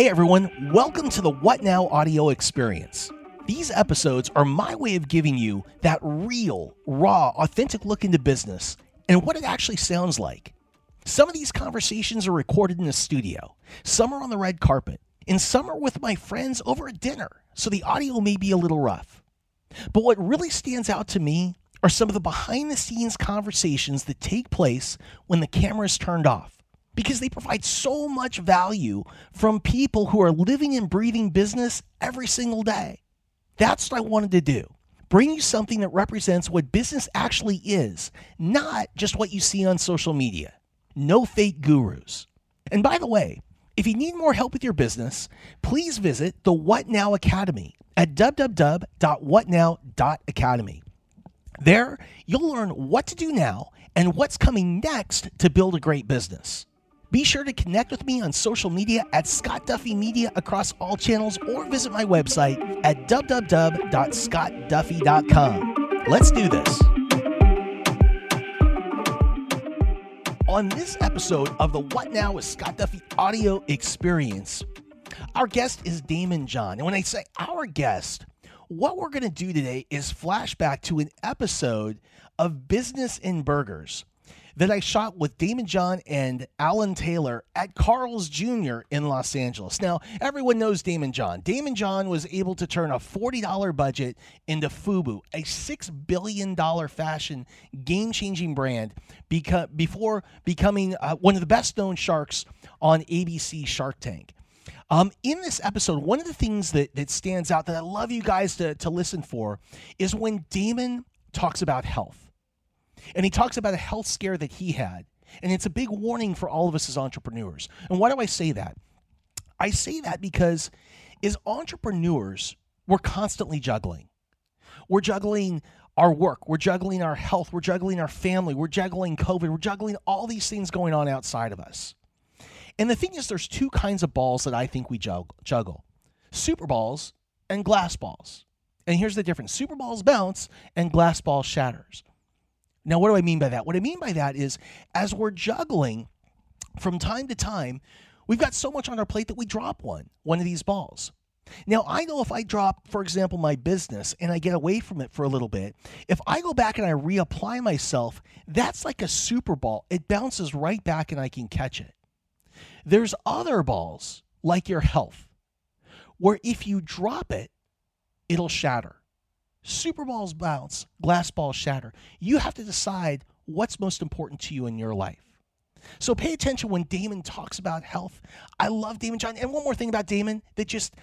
Hey everyone, welcome to the What Now audio experience. These episodes are my way of giving you that real, raw, authentic look into business and what it actually sounds like. Some of these conversations are recorded in the studio, some are on the red carpet, and some are with my friends over at dinner, so the audio may be a little rough. But what really stands out to me are some of the behind the scenes conversations that take place when the camera is turned off because they provide so much value from people who are living and breathing business every single day. That's what I wanted to do. Bring you something that represents what business actually is, not just what you see on social media. No fake gurus. And by the way, if you need more help with your business, please visit the What Now Academy at www.whatnow.academy. There, you'll learn what to do now and what's coming next to build a great business. Be sure to connect with me on social media at Scott Duffy Media across all channels or visit my website at www.scottduffy.com. Let's do this. On this episode of the What Now with Scott Duffy audio experience, our guest is Daymond John. And when I say our guest, what we're going to do today is flashback to an episode of Business in Burgers that I shot with Daymond John and Alan Taylor at Carl's Jr. in Los Angeles. Now, everyone knows Daymond John. Daymond John was able to turn a $40 budget into Fubu, a $6 billion fashion game changing brand, beca- before becoming uh, one of the best known sharks on ABC Shark Tank. Um, in this episode, one of the things that, that stands out that I love you guys to, to listen for is when Daymond talks about health. And he talks about a health scare that he had. And it's a big warning for all of us as entrepreneurs. And why do I say that? I say that because as entrepreneurs, we're constantly juggling. We're juggling our work, we're juggling our health, we're juggling our family, we're juggling COVID, we're juggling all these things going on outside of us. And the thing is, there's two kinds of balls that I think we juggle super balls and glass balls. And here's the difference super balls bounce and glass ball shatters. Now, what do I mean by that? What I mean by that is as we're juggling from time to time, we've got so much on our plate that we drop one, one of these balls. Now, I know if I drop, for example, my business and I get away from it for a little bit, if I go back and I reapply myself, that's like a super ball. It bounces right back and I can catch it. There's other balls, like your health, where if you drop it, it'll shatter. Super balls bounce, glass balls shatter. You have to decide what's most important to you in your life. So pay attention when Daymond talks about health. I love Daymond John. And one more thing about Daymond that just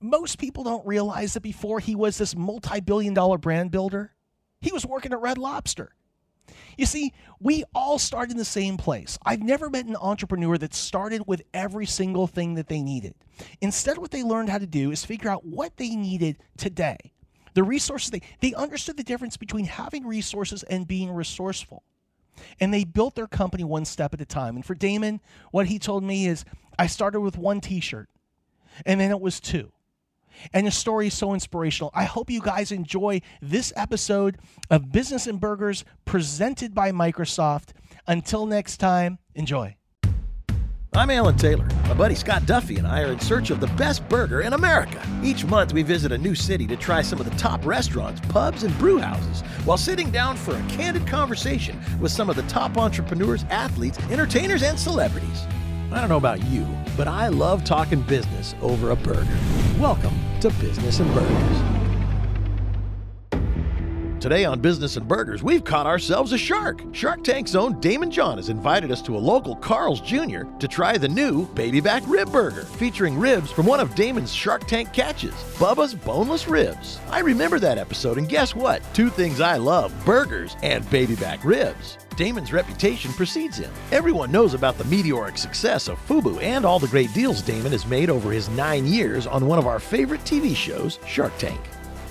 most people don't realize that before he was this multi billion dollar brand builder, he was working at Red Lobster. You see, we all start in the same place. I've never met an entrepreneur that started with every single thing that they needed. Instead, what they learned how to do is figure out what they needed today the resources, they, they understood the difference between having resources and being resourceful. And they built their company one step at a time. And for Daymond, what he told me is I started with one t shirt, and then it was two. And the story is so inspirational. I hope you guys enjoy this episode of Business and Burgers presented by Microsoft. Until next time, enjoy. I'm Alan Taylor. My buddy Scott Duffy and I are in search of the best burger in America. Each month, we visit a new city to try some of the top restaurants, pubs, and brew houses while sitting down for a candid conversation with some of the top entrepreneurs, athletes, entertainers, and celebrities. I don't know about you, but I love talking business over a burger. Welcome to Business and Burgers. Today on Business and Burgers, we've caught ourselves a shark. Shark Tank's own Daymond John has invited us to a local Carl's Jr. to try the new Baby Back Rib Burger, featuring ribs from one of Daymond's Shark Tank catches, Bubba's Boneless Ribs. I remember that episode, and guess what? Two things I love burgers and baby back ribs. Daymond's reputation precedes him. Everyone knows about the meteoric success of Fubu and all the great deals Daymond has made over his nine years on one of our favorite TV shows, Shark Tank.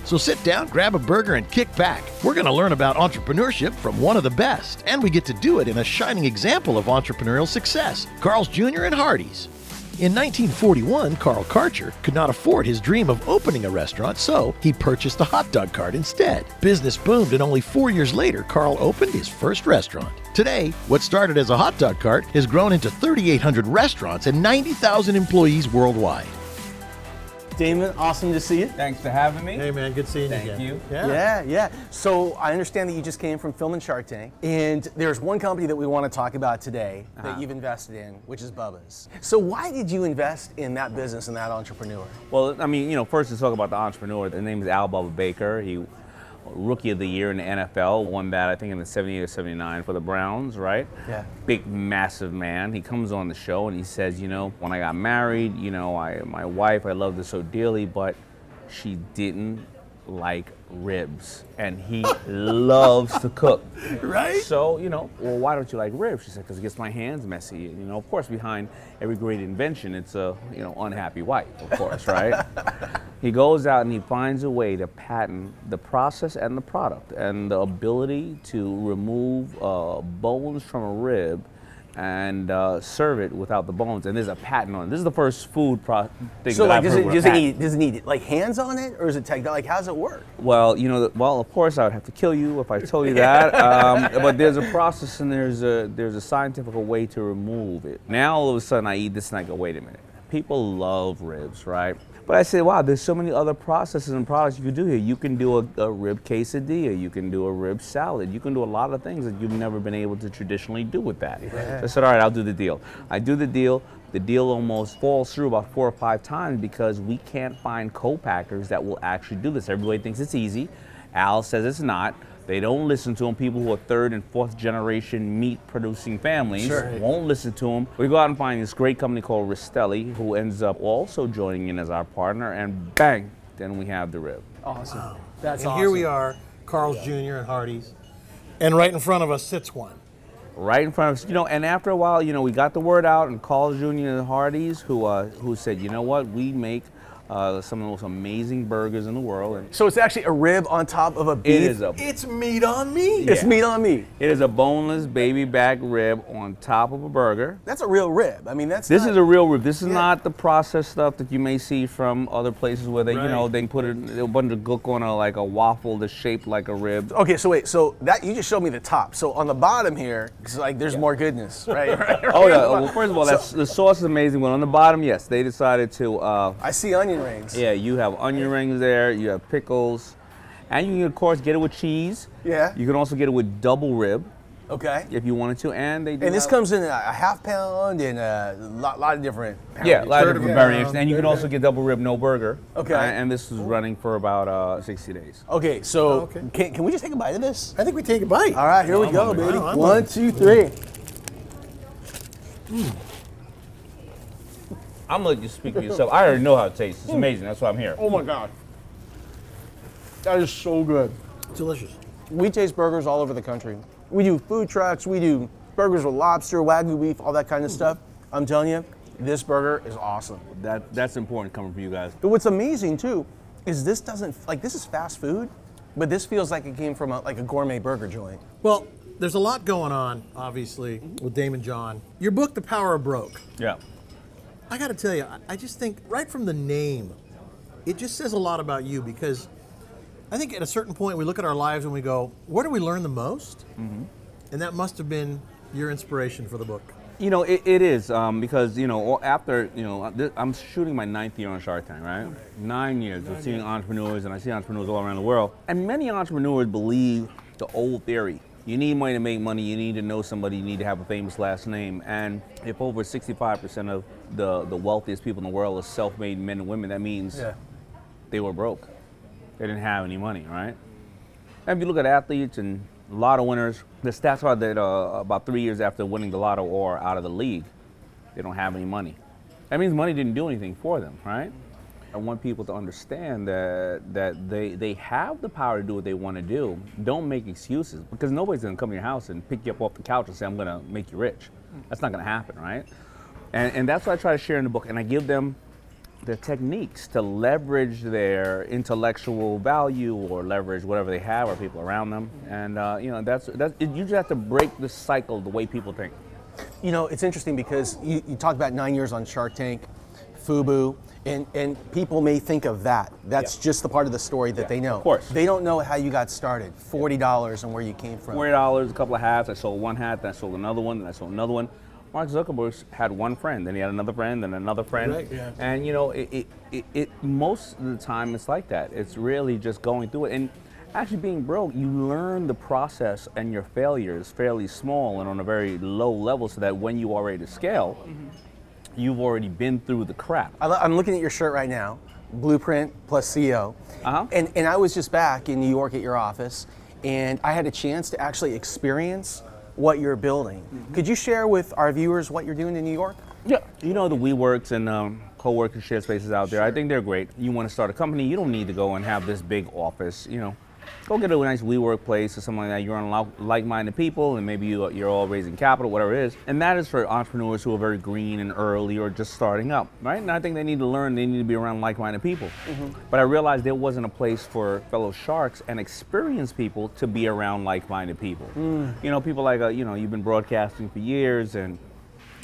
So sit down, grab a burger, and kick back. We're going to learn about entrepreneurship from one of the best, and we get to do it in a shining example of entrepreneurial success Carl's Jr. and Hardee's. In 1941, Carl Karcher could not afford his dream of opening a restaurant, so he purchased a hot dog cart instead. Business boomed, and only four years later, Carl opened his first restaurant. Today, what started as a hot dog cart has grown into 3,800 restaurants and 90,000 employees worldwide. Daymond, awesome to see you. Thanks for having me. Hey man, good seeing Thank you again. you. Yeah. Yeah, yeah. So I understand that you just came from filming Shark Tank, and there's one company that we want to talk about today that uh-huh. you've invested in, which is Bubba's. So why did you invest in that business and that entrepreneur? Well, I mean, you know, first let's talk about the entrepreneur. The name is Al Bubba Baker. He rookie of the year in the NFL, won that I think in the 78 or 79 for the Browns, right? Yeah. Big, massive man. He comes on the show and he says, you know, when I got married, you know, I my wife, I loved her so dearly, but she didn't like ribs, and he loves to cook. Right? So, you know, well, why don't you like ribs? She said, because it gets my hands messy. You know, of course, behind every great invention, it's a, you know, unhappy wife, of course, right? he goes out and he finds a way to patent the process and the product and the ability to remove uh, bones from a rib and uh, serve it without the bones. And there's a patent on it. This is the first food pro- thing So that like, I've does heard it, does it need does it need like hands on it, or is it tech? Like, how does it work? Well, you know, well, of course, I would have to kill you if I told you that. Um, but there's a process and there's a there's a scientific way to remove it. Now all of a sudden I eat this and I go, wait a minute. People love ribs, right? But I said, wow, there's so many other processes and products you can do here. You can do a, a rib quesadilla, you can do a rib salad, you can do a lot of things that you've never been able to traditionally do with that. So I said, all right, I'll do the deal. I do the deal. The deal almost falls through about four or five times because we can't find co-packers that will actually do this. Everybody thinks it's easy. Al says it's not. They don't listen to them. People who are third and fourth generation meat producing families Sure. won't listen to them. We go out and find this great company called Rastelli, who ends up also joining in as our partner, and bang, then we have the rib. Awesome. That's And awesome. here we are, Carl's Jr. and Hardee's, and right in front of us sits one. right in front of us. You know, and after a while, you know, we got the word out, and Carl's Jr. and Hardee's, who uh, who said, you know what, we make uh, some of the most amazing burgers in the world, and So it's actually a rib on top of a beef. it is a It's meat on meat. It's meat on meat. it is a boneless baby back rib on top of a burger. That's a real rib. I mean, that's This not- is a real rib. This is Yeah. not the processed stuff that you may see from other places where they, you know, they put a, a bunch of gook on a like a waffle that's shaped like a rib. Okay, so wait, so that you just showed me the top. So on the bottom here, it's like there's more goodness, right? right, Oh yeah. Well, first of all, that's, the sauce is amazing. But on the bottom, yes, they decided to. Uh, I see onion rings. yeah, you have onion rings there. You have pickles, and you can of course get it with cheese. Yeah. You can also get it with double rib Okay. if you wanted to, and they. Do And this have- comes in a, a half pound and a lot, lot of different. Yeah, a lot of different a variations, and you can also get double rib, no burger. Okay. Uh, and this is running for about uh, 60 days. Okay, so Okay. Can, can we just take a bite of this? I think we take a bite. All right, here we I'm go, hungry. baby. I'm One, hungry. two, three. I'm gonna let you speak for yourself. I already know how it tastes. It's amazing. That's why I'm here. Oh my God. That is so good. Delicious. We taste burgers all over the country. We do food trucks, we do burgers with lobster, wagyu beef, all that kind of stuff. I'm telling you, this burger is awesome. That that's important coming from you guys. But what's amazing too is this doesn't like this is fast food, but this feels like it came from a, like a gourmet burger joint. Well, there's a lot going on, obviously, with Daymond John. Your book, The Power of Broke. Yeah. I got to tell you, I- just think right from the name, it just says a lot about you because I think at a certain point we look at our lives and we go, where do we learn the most? And that must have been your inspiration for the book. You know, it, it is um, because you know after you know this, I'm shooting my ninth year on Shark Tank, right? Nine years of seeing entrepreneurs, and I see entrepreneurs all around the world. And many entrepreneurs believe the old theory: you need money to make money, you need to know somebody, you need to have a famous last name. And if over 65% of the the wealthiest people in the world are self-made men and women, that means they were broke. They didn't have any money, right? And if you look at athletes and a lot of winners, the stats are that uh, about three years after winning the lotto or out of the league, they don't have any money. That means money didn't do anything for them, right? I want people to understand that that they they have the power to do what they want to do. Don't make excuses because nobody's gonna come to your house and pick you up off the couch and say, "I'm gonna make you rich." That's not gonna happen, right? And and that's what I try to share in the book, and I give them the techniques to leverage their intellectual value or leverage whatever they have or people around them. And uh, you know, that's that's you just have to break the cycle the way people think. You know, it's interesting because you, you talked about nine years on Shark Tank, FUBU, and, and people may think of that. That's Yeah. just the part of the story that they know. of course. They don't know how you got started, $40 and where you came from. Forty dollars, a couple of hats. I sold one hat, then I sold another one, then I sold another one. Mark Zuckerberg had one friend, then he had another friend, then another friend. Right, yeah. And you know, it, it, it, it most of the time it's like that. It's really just going through it. And actually being broke, you learn the process and your failures fairly small and on a very low level so that when you are ready to scale, mm-hmm. You've already been through the crap. I, am looking at your shirt right now, Blueprint plus CEO. Uh-huh. And, and I was just back in New York at your office, and I had a chance to actually experience what you're building. Mm-hmm. Could you share with our viewers what you're doing in New York? Yeah, you know the WeWorks and um, co-working share spaces out there. I think they're great. You want to start a company, you don't need to go and have this big office. You know, go get a nice WeWork place or something like that. You're on like-minded people, and maybe you, you're all raising capital, whatever it is. And that is for entrepreneurs who are very green and early or just starting up, right? And I think they need to learn. They need to be around like-minded people. But I realized there wasn't a place for fellow sharks and experienced people to be around like-minded people. You know, people like uh, you know you've been broadcasting for years and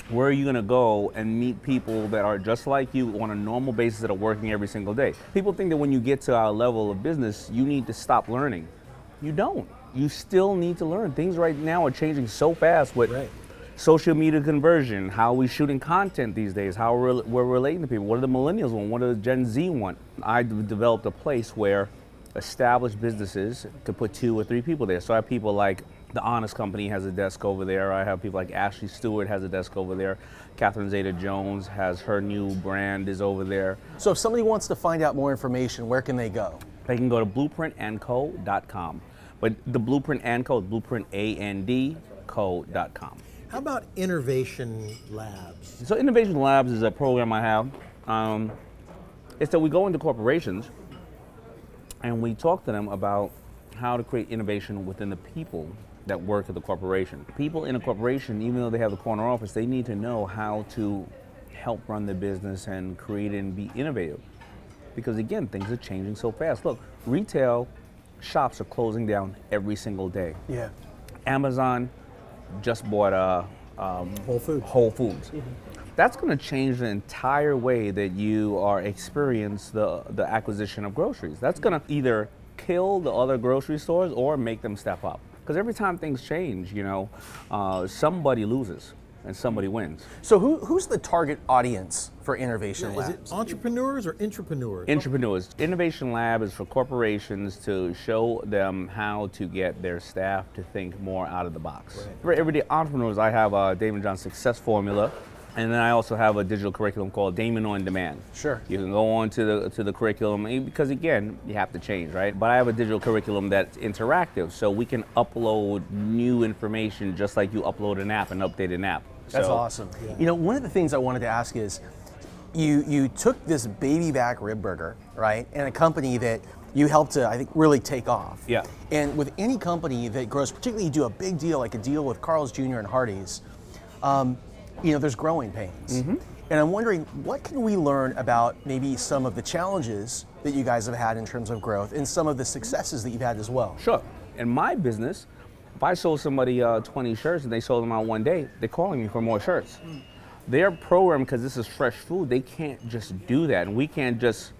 where are you going to go and meet people that are just like you on a normal basis that are working every single day? People think that when you get to our level of business, you need to stop learning. You don't. You still need to learn. Things right now are changing so fast with Right. social media conversion, how we're shooting content these days, how we're, we're relating to people. What do the millennials want? What do the Gen Z want? I developed a place where established businesses could put two or three people there. So I have people like the Honest Company has a desk over there. I have people like Ashley Stewart has a desk over there. Catherine Zeta Jones has her new brand is over there. So if somebody wants to find out more information, where can they go? They can go to blueprintandco.com. But the Blueprint and Co, Blueprint A and D co.com. How about Innovation Labs? So Innovation Labs is a program I have. Um, it's that we go into corporations and we talk to them about how to create innovation within the people that work at the corporation. People in a corporation, even though they have the corner office, they need to know how to help run the business and create and be innovative. Because again, things are changing so fast. Look, retail shops are closing down every single day. Yeah. Amazon just bought a um, Whole Foods. Whole Foods. That's going to change the entire way that you are experience the the acquisition of groceries. That's going to either kill the other grocery stores or make them step up. Because every time things change, you know, uh, somebody loses and somebody wins. So who, who's the target audience for Innovation Is Labs? it entrepreneurs or intrapreneurs? Entrepreneurs. Innovation Lab is for corporations to show them how to get their staff to think more out of the box. For everyday entrepreneurs, I have a Daymond John Success Formula, and then I also have a digital curriculum called Daymond on Demand. Sure. You can go on to the to the curriculum eh, because again, you have to change, right? But I have a digital curriculum that's interactive, so we can upload new information just like you upload an app and update an app. That's So- awesome. You know, one of the things I wanted to ask is, you you took this baby back rib burger, right, and a company that you helped to, I think, really take off. Yeah. And with any company that grows, particularly you do a big deal like a deal with Carl's Jr. and Hardee's, um, you know, there's growing pains. Mm-hmm. And I'm wondering, what can we learn about maybe some of the challenges that you guys have had in terms of growth and some of the successes that you've had as well? Sure. In my business, if I sold somebody uh, 20 shirts and they sold them out one day, they're calling me for more shirts. Their program, because this is fresh food, they can't just do that. And we can't just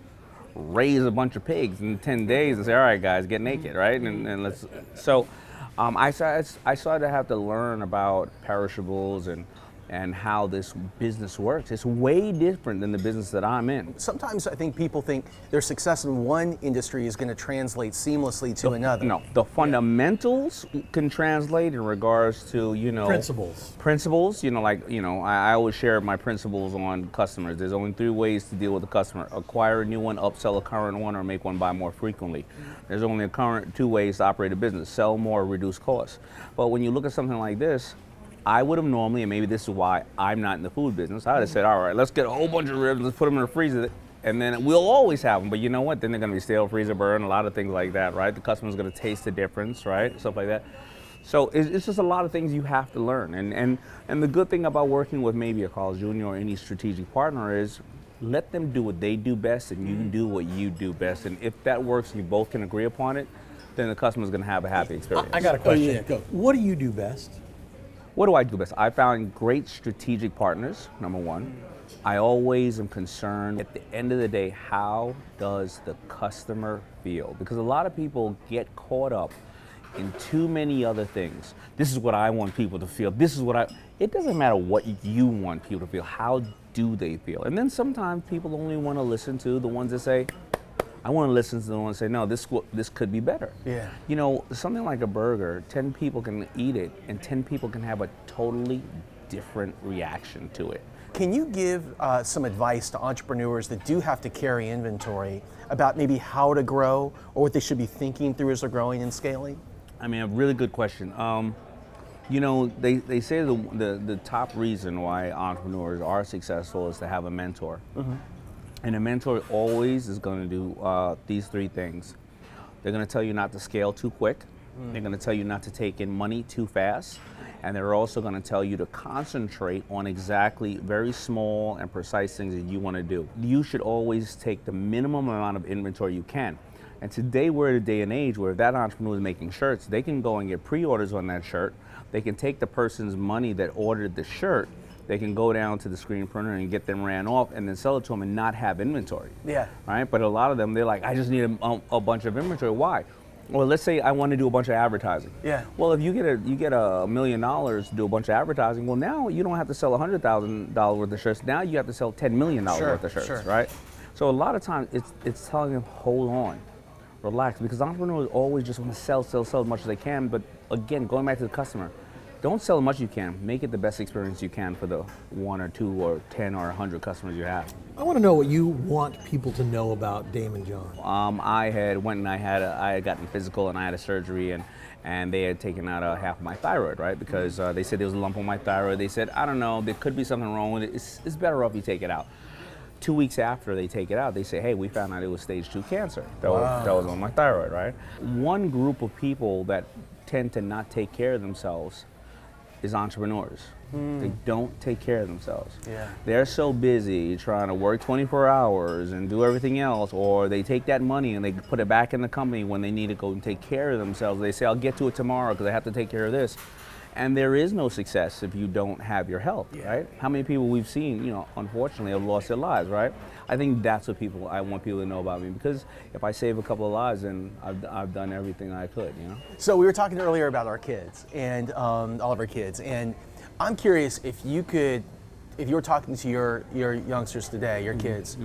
raise a bunch of pigs in 10 days and say, all right, guys, get naked, right? And, and let's. So um, I, started, I started to have to learn about perishables and, and how this business works. It's way different than the business that I'm in. Sometimes I think people think their success in one industry is going to translate seamlessly to another. No, the fundamentals can translate in regards to you know Principles. Principles, you know, like you know, I, I always share my principles on customers. There's only three ways to deal with a customer: acquire a new one, upsell a current one, or make one buy more frequently. There's only a current two ways to operate a business: sell more, reduce costs. But when you look at something like this. I would have normally, and maybe this is why I'm not in the food business. I would have said, all right, let's get a whole bunch of ribs, let's put them in the freezer, and then we'll always have them. But you know what? Then they're going to be stale, freezer burn, a lot of things like that, right? The customer's going to taste the difference, right? Stuff like that. So it's, it's just a lot of things you have to learn. And, and, and the good thing about working with maybe a Carl's Jr. or any strategic partner is let them do what they do best and you mm-hmm. do what you do best. And if that works and you both can agree upon it, then the customer's going to have a happy experience. I got a question. Oh, yeah, go. What do you do best? What do I do best? I found great strategic partners, number one. I always am concerned at the end of the day, how does the customer feel? Because a lot of people get caught up in too many other things. This is what I want people to feel. This is what I. It doesn't matter what you want people to feel. How do they feel? And then sometimes people only want to listen to the ones that say, I want to listen to the ones that say, no, this this could be better. Yeah. You know, something like a burger, 10 people can eat it, and 10 people can have a totally different reaction to it. Can you give uh, some advice to entrepreneurs that do have to carry inventory about maybe how to grow or what they should be thinking through as they're growing and scaling? I mean, a really good question. Um, you know, they, they say the, the, the top reason why entrepreneurs are successful is to have a mentor. And a mentor always is going to do uh, these three things. They're going to tell you not to scale too quick. They're going to tell you not to take in money too fast. And they're also going to tell you to concentrate on exactly very small and precise things that you want to do. You should always take the minimum amount of inventory you can. And today we're at a day and age where if that entrepreneur is making shirts, they can go and get pre-orders on that shirt. They can take the person's money that ordered the shirt. They can go down to the screen printer and get them ran off and then sell it to them and not have inventory. Yeah. Right? But a lot of them, they're like, I just need a, a, bunch of inventory. Why? Well, let's say I want to do a bunch of advertising. Yeah. Well, if you get a you get a million dollars to do a bunch of advertising, well now you don't have to sell a hundred thousand dollars worth of shirts. Now you have to sell ten million dollars Sure, worth of shirts, sure. right? So a lot of times it's it's telling them hold on, relax, because entrepreneurs always just want to sell, sell, sell as much as they can. But again, going back to the customer, don't sell as much as you can. Make it the best experience you can for the one or two or ten or a hundred customers you have. I want to know what you want people to know about Daymond John. Um, I had went and I had a, I had gotten physical and I had a surgery and and they had taken out a half of my thyroid, right? Because uh, they said there was a lump on my thyroid. They said I don't know, there could be something wrong with it. It's, it's better off you take it out. Two weeks after they take it out, they say, hey, we found out it was stage two cancer. That, was, that was on my thyroid, right? One group of people that tend to not take care of themselves is entrepreneurs. Hmm. They don't take care of themselves. Yeah. They're so busy trying to work 24 hours and do everything else, or they take that money and they put it back in the company when they need to go and take care of themselves. They say, I'll get to it tomorrow because I have to take care of this. And there is no success if you don't have your health, right? How many people we've seen, you know, unfortunately have lost their lives, right? I think that's what people, I want people to know about me because if I save a couple of lives, then I've, I've done everything I could, you know? So we were talking earlier about our kids and um, all of our kids, and I'm curious if you could, if you were talking to your your youngsters today, your kids,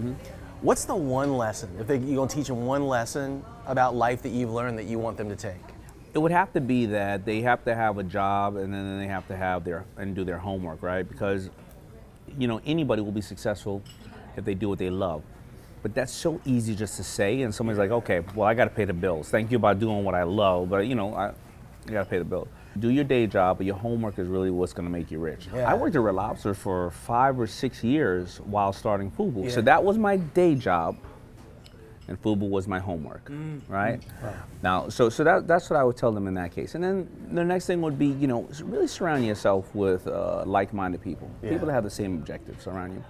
what's the one lesson? If they, you're gonna teach them one lesson about life that you've learned that you want them to take? It would have to be that they have to have a job and then they have to have their and do their homework, right? Because you know anybody will be successful if they do what they love. But that's so easy just to say, and somebody's like, okay, well, I got to pay the bills. Thank you about doing what I love, but you know, I, I got to pay the bills. Do your day job, but your homework is really what's going to make you rich. Yeah. I worked at Red Lobster for five or six years while starting Fubu, so that was my day job and Fubu was my homework, Mm. right? Now, so so that, that's what I would tell them in that case. And then the next thing would be, you know, really surround yourself with uh, like-minded people, people that have the same objectives around you,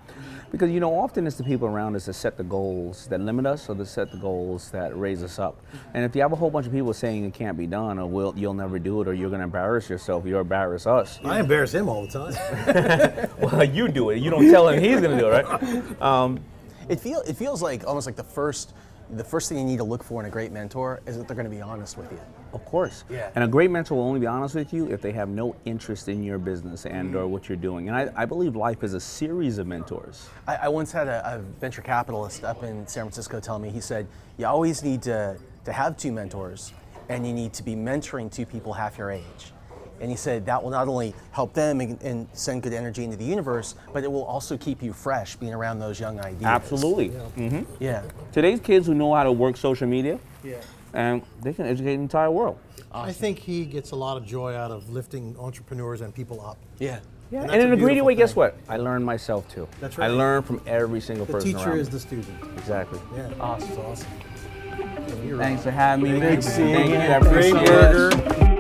because you know often it's the people around us that set the goals that limit us, or that set the goals that raise us up. And if you have a whole bunch of people saying it can't be done, or will you'll never do it, or you're going to embarrass yourself, you'll embarrass us. I embarrass him all the time. well, you do it. You don't tell him he's going to do it, right? Um, It feel it feels like almost like the first the first thing you need to look for in a great mentor is that they're going to be honest with you. Of course. Yeah. And a great mentor will only be honest with you if they have no interest in your business and or what you're doing. And I, I believe life is a series of mentors. I, I once had a, a venture capitalist up in San Francisco tell me, he said, you always need to, to have two mentors and you need to be mentoring two people half your age. And he said that will not only help them and, and send good energy into the universe, but it will also keep you fresh being around those young ideas. Absolutely. hmm Yeah. Today's kids who know how to work social media, Yeah. and they can educate the entire world. I think he gets a lot of joy out of lifting entrepreneurs and people up. Yeah. Yeah. that's And in a greedy beautiful way, guess what? I learned myself too. That's right. I right. learn from every single The person The teacher around is me. the student. Exactly. Yeah. Awesome. That's awesome. Thanks for having me. Thank Thank you. you. Thank you. I Great burger. it.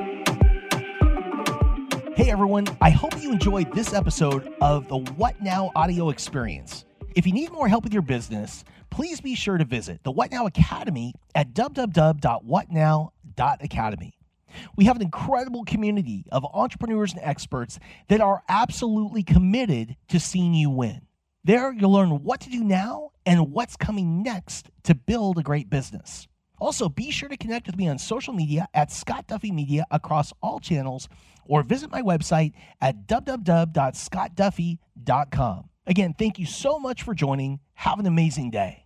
Hey everyone, I hope you enjoyed this episode of the What Now audio experience. If you need more help with your business, please be sure to visit the What Now Academy at www.whatnow.academy. We have an incredible community of entrepreneurs and experts that are absolutely committed to seeing you win. There, you'll learn what to do now and what's coming next to build a great business. Also, be sure to connect with me on social media at Scott Duffy Media across all channels or visit my website at www.scottduffy.com. Again, thank you so much for joining. Have an amazing day.